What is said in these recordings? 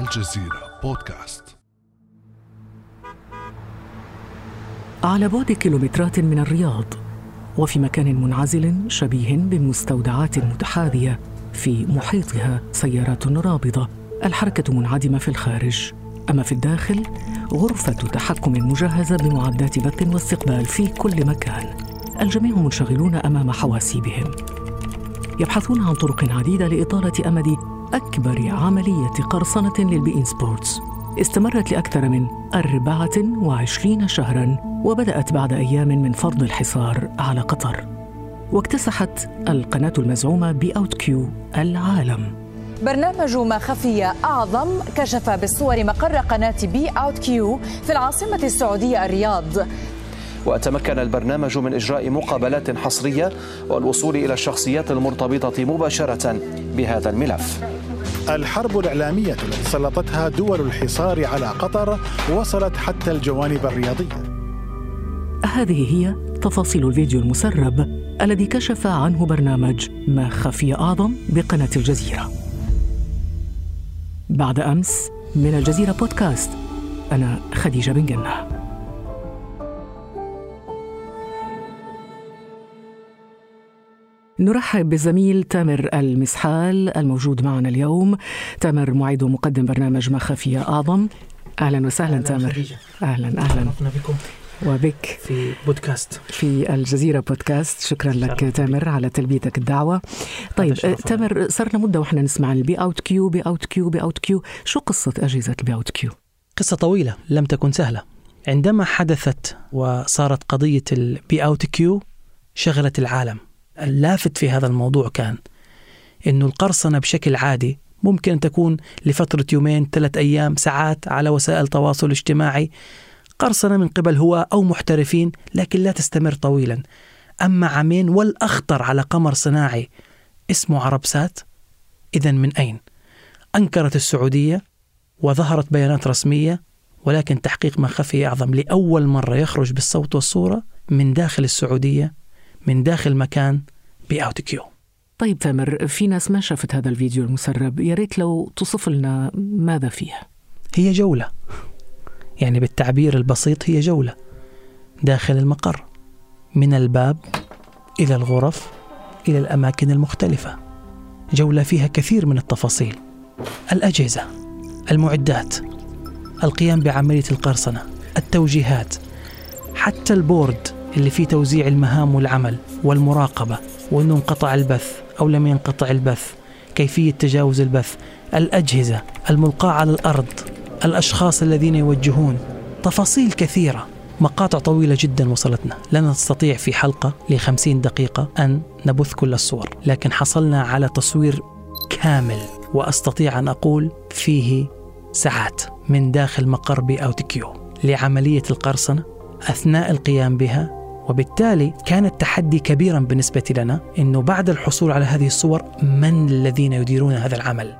الجزيرة بودكاست. على بعد كيلومترات من الرياض وفي مكان منعزل شبيه بمستودعات متحاذية في محيطها سيارات رابضة. الحركة منعدمة في الخارج. أما في الداخل غرفة تحكم مجهزة بمعدات بث واستقبال في كل مكان. الجميع منشغلون أمام حواسيبهم. يبحثون عن طرق عديدة لإطالة أمد أكبر عملية قرصنة لل beIN Sports. استمرت لأكثر من 24 شهراً وبدأت بعد أيام من فرض الحصار على قطر. واكتسحت القناة المزعومة beoutQ العالم. برنامج ما خفي أعظم كشف بالصور مقر قناة beoutQ في العاصمة السعودية الرياض. وتمكن البرنامج من إجراء مقابلات حصرية والوصول إلى الشخصيات المرتبطة مباشرة بهذا الملف. الحرب الإعلامية التي سلطتها دول الحصار على قطر وصلت حتى الجوانب الرياضية. هذه هي تفاصيل الفيديو المسرب الذي كشف عنه برنامج ما خفي أعظم بقناة الجزيرة. بعد أمس من الجزيرة بودكاست أنا خديجة بن جنة. نرحب بالزميل تامر المسحال الموجود معنا اليوم. تامر معيد ومقدم برنامج ما خفي أعظم. أهلا وسهلا أهلا تامر. خديجة. أهلا أهلا. بكم. وبك. في بودكاست. في الجزيرة بودكاست. شكرا لك تامر على تلبيتك الدعوة. طيب تامر صرنا مدة وإحنا نسمع البي أوت كيو بي أوت كيو بي أوت كيو. شو قصة أجهزة ال beoutQ؟ قصة طويلة لم تكن سهلة. عندما حدثت وصارت قضية ال beoutQ شغلت العالم. اللافت في هذا الموضوع كان إنه القرصنة بشكل عادي ممكن ان تكون لفترة يومين ثلاث أيام ساعات على وسائل التواصل الاجتماعي قرصنة من قبل هواة أو محترفين لكن لا تستمر طويلا أما عامين والأخطر على قمر صناعي اسمه عربسات اذا من أين؟ أنكرت السعودية وظهرت بيانات رسمية ولكن تحقيق ما خفي أعظم لأول مرة يخرج بالصوت والصورة من داخل السعودية من داخل مكان بأوت كيو طيب تامر في ناس ما شافت هذا الفيديو المسرب يا ريت لو توصف لنا ماذا فيه هي جولة. يعني بالتعبير البسيط هي جولة. داخل المقر من الباب إلى الغرف إلى الأماكن المختلفة. جولة فيها كثير من التفاصيل. الأجهزة المعدات القيام بعملية القرصنة التوجيهات حتى البورد. اللي فيه توزيع المهام والعمل والمراقبة وأنه انقطع البث أو لم ينقطع البث كيفية تجاوز البث الأجهزة الملقاة على الأرض الأشخاص الذين يوجهون تفاصيل كثيرة مقاطع طويلة جدا وصلتنا. لن نستطيع في حلقة لخمسين دقيقة أن نبث كل الصور لكن حصلنا على تصوير كامل وأستطيع أن أقول فيه ساعات من داخل مقر بي أو كيو لعملية القرصنة أثناء القيام بها وبالتالي كان التحدي كبيرا بالنسبة لنا أنه بعد الحصول على هذه الصور من الذين يديرون هذا العمل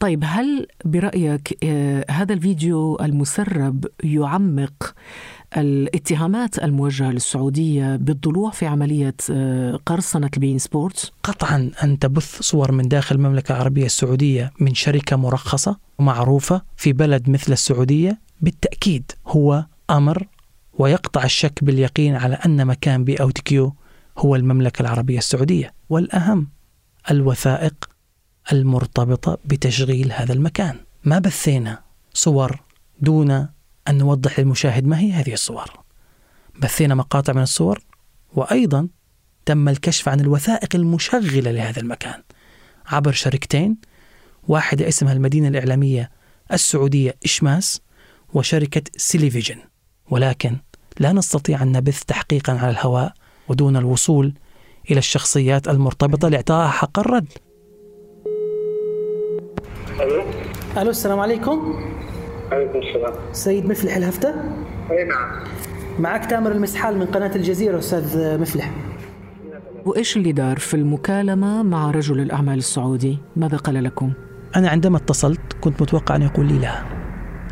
طيب هل برأيك آه، هذا الفيديو المسرب يعمق الاتهامات الموجهة للسعودية بالضلوع في عملية آه، قرصنة ال beIN Sports؟ قطعا أن تبث صور من داخل المملكة العربية السعودية من شركة مرخصة ومعروفة في بلد مثل السعودية بالتأكيد هو أمر ويقطع الشك باليقين على أن مكان beoutQ هو المملكة العربية السعودية والأهم الوثائق المرتبطة بتشغيل هذا المكان. ما بثينا صور دون أن نوضح للمشاهد ما هي هذه الصور. بثينا مقاطع من الصور وأيضا تم الكشف عن الوثائق المشغلة لهذا المكان عبر شركتين واحدة اسمها المدينة الإعلامية السعودية إشماس وشركة سيليفيجن. ولكن لا نستطيع أن نبث تحقيقا على الهواء ودون الوصول إلى الشخصيات المرتبطة لإعطائها حق الرد. ألو؟ ألو السلام عليكم. عليكم السلام. سيد مفلح الهفتة؟ أي نعم. معك تامر المسحال من قناة الجزيرة أستاذ مفلح. وإيش اللي دار في المكالمة مع رجل الأعمال السعودي؟ ماذا قال لكم؟ أنا عندما اتصلت كنت متوقع أن يقول لي لا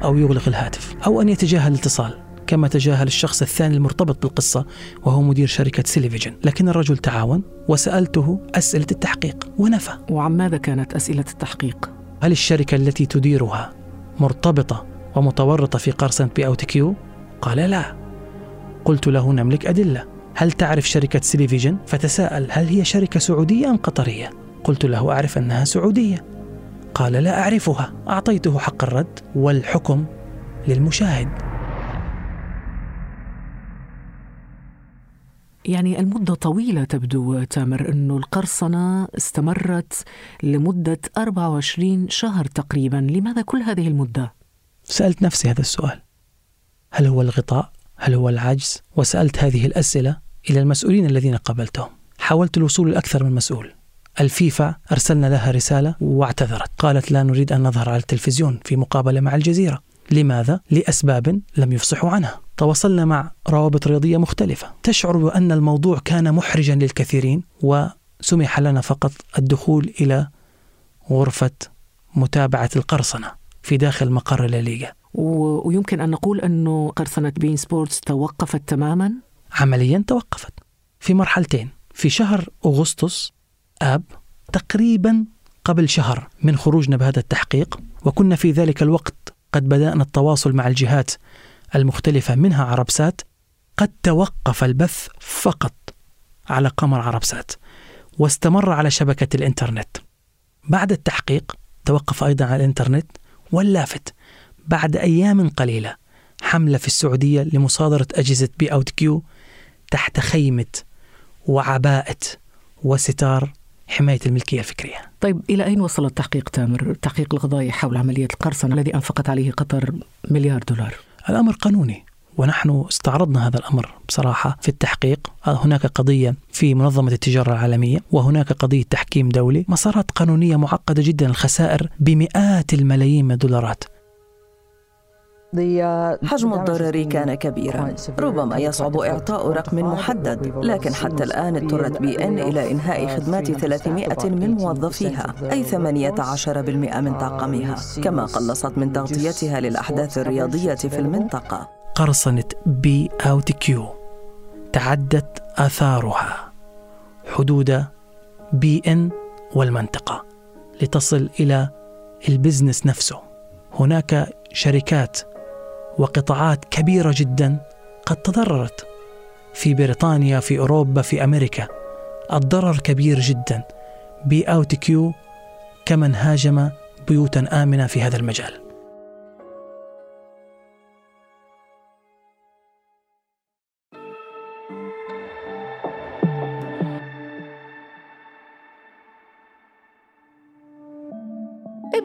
أو يغلق الهاتف أو أن يتجاهل الاتصال. كما تجاهل الشخص الثاني المرتبط بالقصة وهو مدير شركة Selevision لكن الرجل تعاون وسألته أسئلة التحقيق ونفى وعن ماذا كانت أسئلة التحقيق؟ هل الشركة التي تديرها مرتبطة ومتورطة في قرصنة beoutQ؟ قال لا قلت له نملك أدلة هل تعرف شركة Selevision؟ فتساءل هل هي شركة سعودية أم قطرية؟ قلت له أعرف أنها سعودية قال لا أعرفها أعطيته حق الرد والحكم للمشاهد يعني المدة طويلة تبدو تامر أنه القرصنة استمرت لمدة 24 شهر تقريبا لماذا كل هذه المدة؟ سألت نفسي هذا السؤال هل هو الغطاء؟ هل هو العجز؟ وسألت هذه الأسئلة إلى المسؤولين الذين قابلتهم حاولت الوصول لأكثر من مسؤول الفيفا أرسلنا لها رسالة واعتذرت قالت لا نريد أن نظهر على التلفزيون في مقابلة مع الجزيرة لماذا؟ لأسباب لم يفصحوا عنها تواصلنا مع روابط رياضية مختلفة. تشعر بأن الموضوع كان محرجا للكثيرين وسمح لنا فقط الدخول إلى غرفة متابعة القرصنة في داخل مقر الليغا ويمكن أن نقول أنه قرصنة بين سبورتس توقفت تماما؟ عمليا توقفت. في مرحلتين. في شهر أغسطس آب تقريبا قبل شهر من خروجنا بهذا التحقيق وكنا في ذلك الوقت قد بدأنا التواصل مع الجهات المختلفة منها عربسات قد توقف البث فقط على قمر عربسات واستمر على شبكة الإنترنت. بعد التحقيق توقف أيضا على الإنترنت واللافت. بعد أيام قليلة حملة في السعودية لمصادرة أجهزة beoutQ تحت خيمة وعباءة وستار حماية الملكية الفكرية. طيب إلى أين وصل التحقيق تامر؟ التحقيق القضائي حول عملية القرصنة الذي أنفقت عليه قطر مليار دولار. الأمر قانوني ونحن استعرضنا هذا الأمر بصراحة في التحقيق. هناك قضية في منظمة التجارة العالمية وهناك قضية تحكيم دولي مسارات قانونية معقدة جدا الخسائر بمئات الملايين من الدولارات. حجم الضرر كان كبيرا ربما يصعب إعطاء رقم محدد لكن حتى الآن اضطرت بي إن إلى إنهاء خدمات 300 من موظفيها أي 18% من طاقمها كما قلصت من تغطيتها للأحداث الرياضية في المنطقة قرصنة beoutQ تعدت آثارها حدود beIN والمنطقة لتصل إلى ال business نفسه هناك شركات وقطاعات كبيرة جدا قد تضررت. في بريطانيا في أوروبا في أمريكا الضرر كبير جدا. beoutQ كمن هاجم بيوتا آمنة في هذا المجال.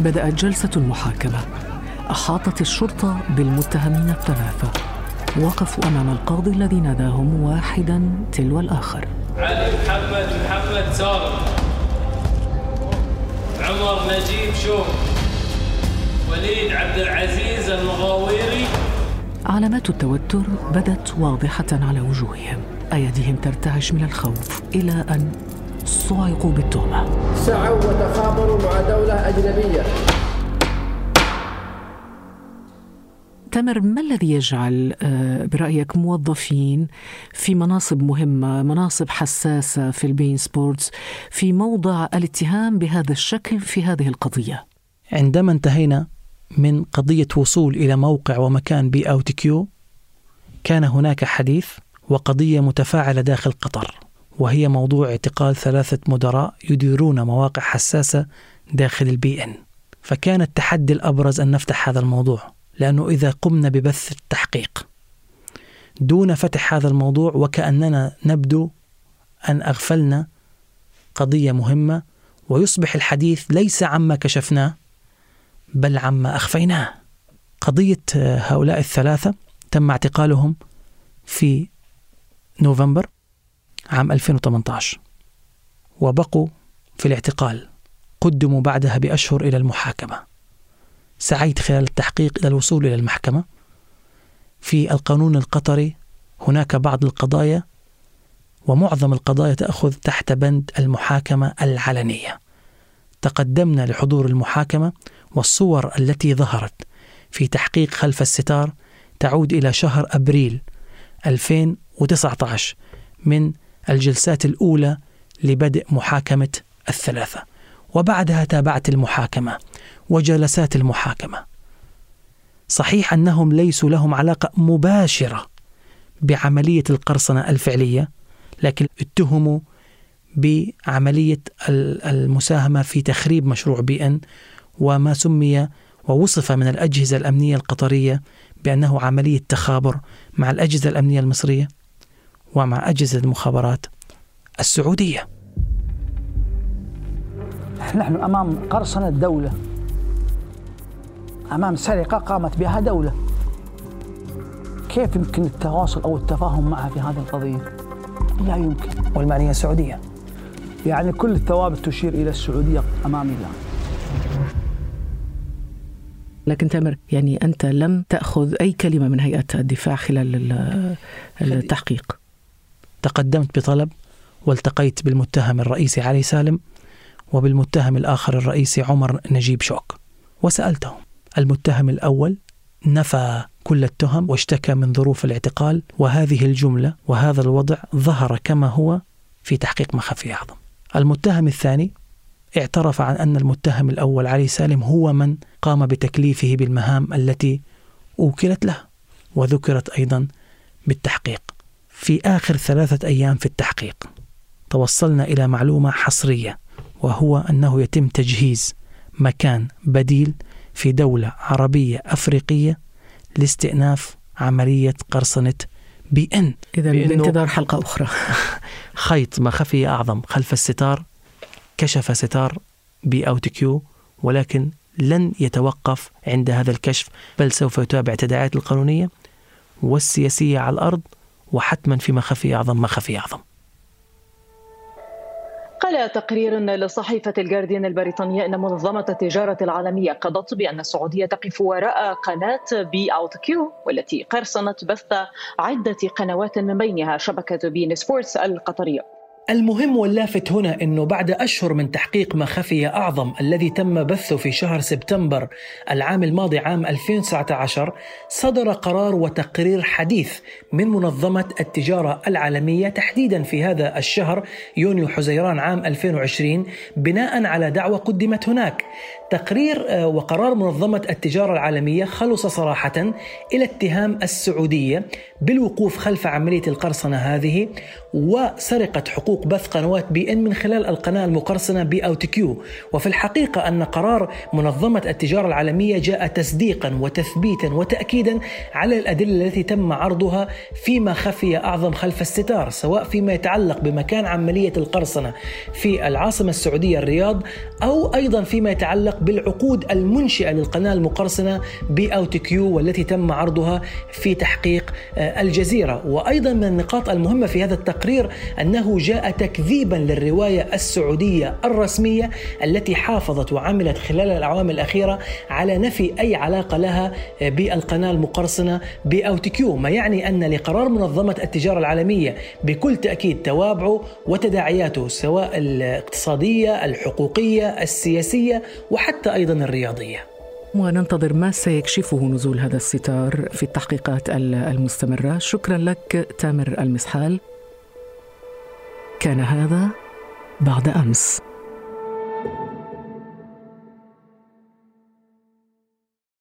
بدأت جلسة المحاكمة. أحاطت الشرطة بالمتهمين الثلاثة. وقفوا أمام القاضي الذي ناداهم واحدا تلو الآخر. علي محمد محمد سالم عمر نجيب شوم. وليد عبد العزيز المغاويري. علامات التوتر بدت واضحة على وجوههم. أيديهم ترتعش من الخوف إلى أن صعقوا بالتهمة. سعوا وتخابروا مع دولة أجنبية. تامر ما الذي يجعل آه، برأيك موظفين في مناصب مهمة مناصب حساسة في ال beIN Sports في موضع الاتهام بهذا الشكل في هذه القضية؟ عندما انتهينا من قضية وصول إلى موقع ومكان beoutQ كان هناك حديث وقضية متفاعلة داخل قطر. وهي موضوع اعتقال ثلاثة مدراء يديرون مواقع حساسة داخل البي إن فكان التحدي الأبرز أن نفتح هذا الموضوع لأنه إذا قمنا ببث التحقيق. دون فتح هذا الموضوع وكأننا نبدو أن أغفلنا قضية مهمة ويصبح الحديث ليس عما كشفناه بل عما أخفيناه. قضية هؤلاء الثلاثة تم اعتقالهم في نوفمبر. عام 2018 وبقوا في الاعتقال. قدموا بعدها بأشهر إلى المحاكمة. سعيت خلال التحقيق إلى الوصول إلى المحكمة. في القانون القطري هناك بعض القضايا ومعظم القضايا تأخذ تحت بند المحاكمة العلنية. تقدمنا لحضور المحاكمة والصور التي ظهرت في تحقيق خلف الستار تعود إلى شهر أبريل 2019 من الجلسات الأولى لبدء محاكمة الثلاثة. وبعدها تابعت المحاكمة وجلسات المحاكمة. صحيح أنهم ليسوا لهم علاقة مباشرة بعملية القرصنة الفعلية لكن اتهموا بعملية المساهمة في تخريب مشروع بي إن وما سمي ووصف من الأجهزة الأمنية القطرية بأنه عملية تخابر مع الأجهزة الأمنية المصرية. ومع أجهزة المخابرات السعودية. نحن أمام قرصنة دولة. أمام سرقة قامت بها دولة. كيف يمكن التواصل أو التفاهم معها في هذه القضية؟ لا يمكن. والمعنية السعودية يعني كل الثوابت تشير إلى السعودية أمامي لا لكن تامر يعني أنت لم تأخذ أي كلمة من هيئة الدفاع خلال التحقيق. تقدمت بطلب والتقيت بالمتهم الرئيسي علي سالم وبالمتهم الآخر الرئيسي عمر نجيب شوك وسألتهم المتهم الأول نفى كل التهم واشتكى من ظروف الاعتقال وهذه الجملة وهذا الوضع ظهر كما هو في تحقيق مخفي أعظم. المتهم الثاني اعترف عن أن المتهم الأول علي سالم هو من قام بتكليفه بالمهام التي أوكلت له وذكرت أيضا بالتحقيق. في آخر ثلاثة أيام في التحقيق. توصلنا إلى معلومة حصرية وهو أنه يتم تجهيز مكان بديل في دولة عربية أفريقية لاستئناف عملية قرصنة beIN. إذا بانتظار حلقة أخرى. خيط ما خفي أعظم خلف الستار كشف ستار beoutQ ولكن لن يتوقف عند هذا الكشف بل سوف يتابع التداعيات القانونية والسياسية على الأرض وحتما في ما خفي أعظم ما خفي أعظم. قال تقرير لصحيفة الجارديان البريطانية أن منظمة التجارة العالمية قضت بأن السعودية تقف وراء قناة beoutQ والتي قرصنت بث عدة قنوات من بينها شبكة beIN Sports القطرية. المهم واللافت هنا إنه بعد أشهر من تحقيق ما خفي أعظم الذي تم بثه في شهر سبتمبر العام الماضي عام 2019 صدر قرار وتقرير حديث من منظمة التجارة العالمية تحديدا في هذا الشهر يونيو حزيران عام 2020 بناء على دعوة قدمت هناك. تقرير آه، وقرار منظمة التجارة العالمية خلص صراحة إلى اتهام السعودية بالوقوف خلف عملية القرصنة هذه وسرقة حقوق بث قنوات beIN من خلال القناة المقرصنة beoutQ. وفي الحقيقة أن قرار منظمة التجارة العالمية جاء تصديقا وتثبيتا وتأكيدا على الأدلة التي تم عرضها فيما خفي أعظم خلف الستار سواء فيما يتعلق بمكان عملية القرصنة في العاصمة السعودية الرياض أو أيضا فيما يتعلق بالعقود المنشئة للقناة المقرصنة beoutQ والتي تم عرضها في تحقيق آه، الجزيرة. وأيضا من النقاط المهمة في هذا التقرير أنه جاء تكذيبا للرواية السعودية الرسمية التي حافظت وعملت خلال الأعوام الأخيرة على نفي أي علاقة لها بالقناة المقرصنة beoutQ ما يعني أن لقرار منظمة التجارة العالمية بكل تأكيد توابعه وتداعياته سواء الاقتصادية الحقوقية السياسية وحتى أيضا الرياضية. وننتظر ما سيكشفه نزول هذا الستار في التحقيقات المستمرة. شكرا لك تامر المسحال. كان هذا بعد أمس.